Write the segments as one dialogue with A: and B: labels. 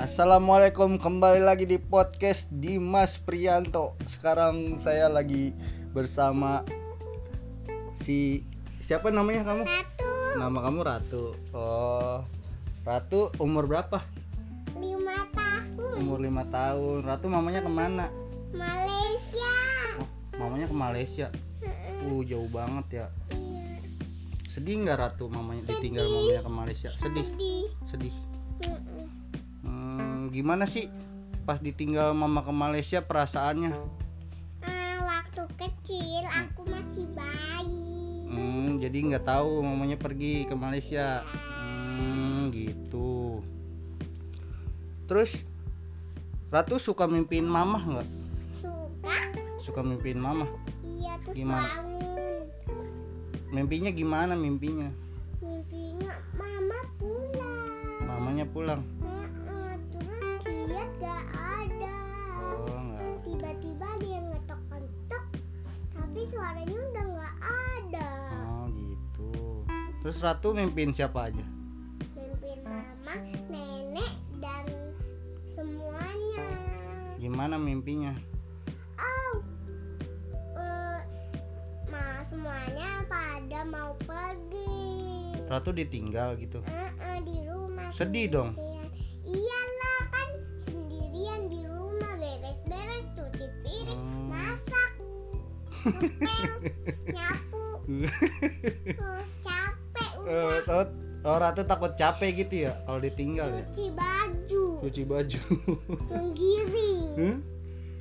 A: Assalamualaikum kembali lagi di podcast Dimas Prianto. Sekarang saya lagi bersama si siapa namanya kamu?
B: Satu
A: Nama kamu Ratu. Oh, Ratu umur berapa?
B: lima tahun
A: Umur lima tahun. Ratu mamanya ke mana?
B: Malaysia.
A: Oh, mamanya ke Malaysia. Uh, jauh banget ya. Sedih nggak Ratu mamanya ditinggal mamanya ke Malaysia? Sedih,
B: Sedih.
A: sedih. Gimana sih pas ditinggal mama ke Malaysia perasaannya?
B: Ah, waktu kecil aku masih bayi.
A: Hmm, jadi nggak tahu mamanya pergi ke Malaysia. Hmm, gitu. Terus Ratu suka mimpiin mama nggak?
B: Suka?
A: Suka mimpiin mama.
B: Iya terus
A: Gimana?
B: bangun.
A: Mimpinya gimana mimpinya?
B: Mimpinya mama pulang.
A: Mamanya pulang.
B: Lihat gak ada.
A: Oh.
B: Tiba-tiba dia ngetok-ngetok, tapi suaranya udah nggak ada.
A: Oh, gitu. Terus Ratu mimpiin siapa aja?
B: Mimpin mama, nenek, dan semuanya.
A: Gimana mimpinya?
B: Oh, eh, ma semuanya pada mau pergi.
A: Ratu ditinggal gitu.
B: Eh, eh, di rumah.
A: Sedih dong.
B: sendirian. Ngepel, nyapu. Oh, capek
A: Eh,
B: udah
A: oh, Ratu takut capek gitu ya kalau ditinggal ya.
B: cuci baju,
A: Cuci baju.
B: menggiling,
A: Hah?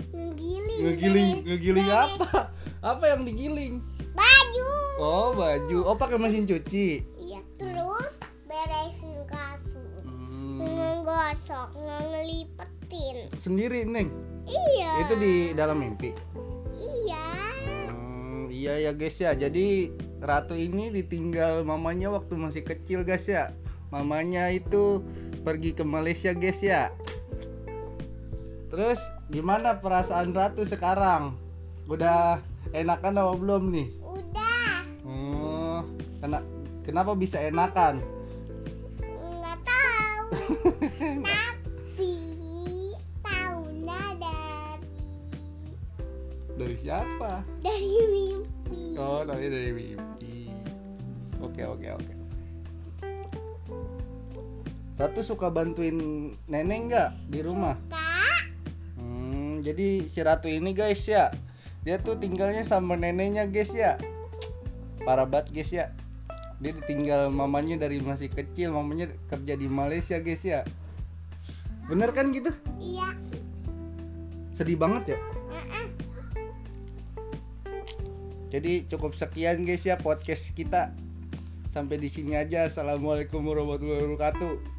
B: menggiling,
A: ngegiling ngegiling apa apa yang digiling
B: Baju.
A: oh baju oh pakai mesin cuci
B: Iya, terus beresin kasur,
A: Hmm,
B: ngegosok, ngelipetin.
A: sendiri neng
B: Iya.
A: itu di dalam mimpi
B: iya
A: ya guys ya jadi ratu ini ditinggal mamanya waktu masih kecil guys ya mamanya itu pergi ke Malaysia guys ya terus gimana perasaan ratu sekarang udah enakan apa belum nih
B: Udah.
A: Oh, kena, kenapa bisa enakan?
B: Nggak tahu. Dari
A: siapa?
B: dari mimpi.
A: Oh, tapi dari mimpi. Oke, oke, oke. Ratu suka bantuin nenek nggak di rumah? Hmm, jadi si Ratu ini guys ya, dia tuh tinggalnya sama neneknya guys ya. Parah banget guys ya. Dia ditinggal mamanya dari masih kecil, mamanya kerja di Malaysia guys ya. Bener kan gitu?
B: iya.
A: Sedih banget ya.
B: Heeh.
A: Jadi cukup sekian guys ya podcast kita. Sampai di sini aja. Assalamualaikum warahmatullahi wabarakatuh.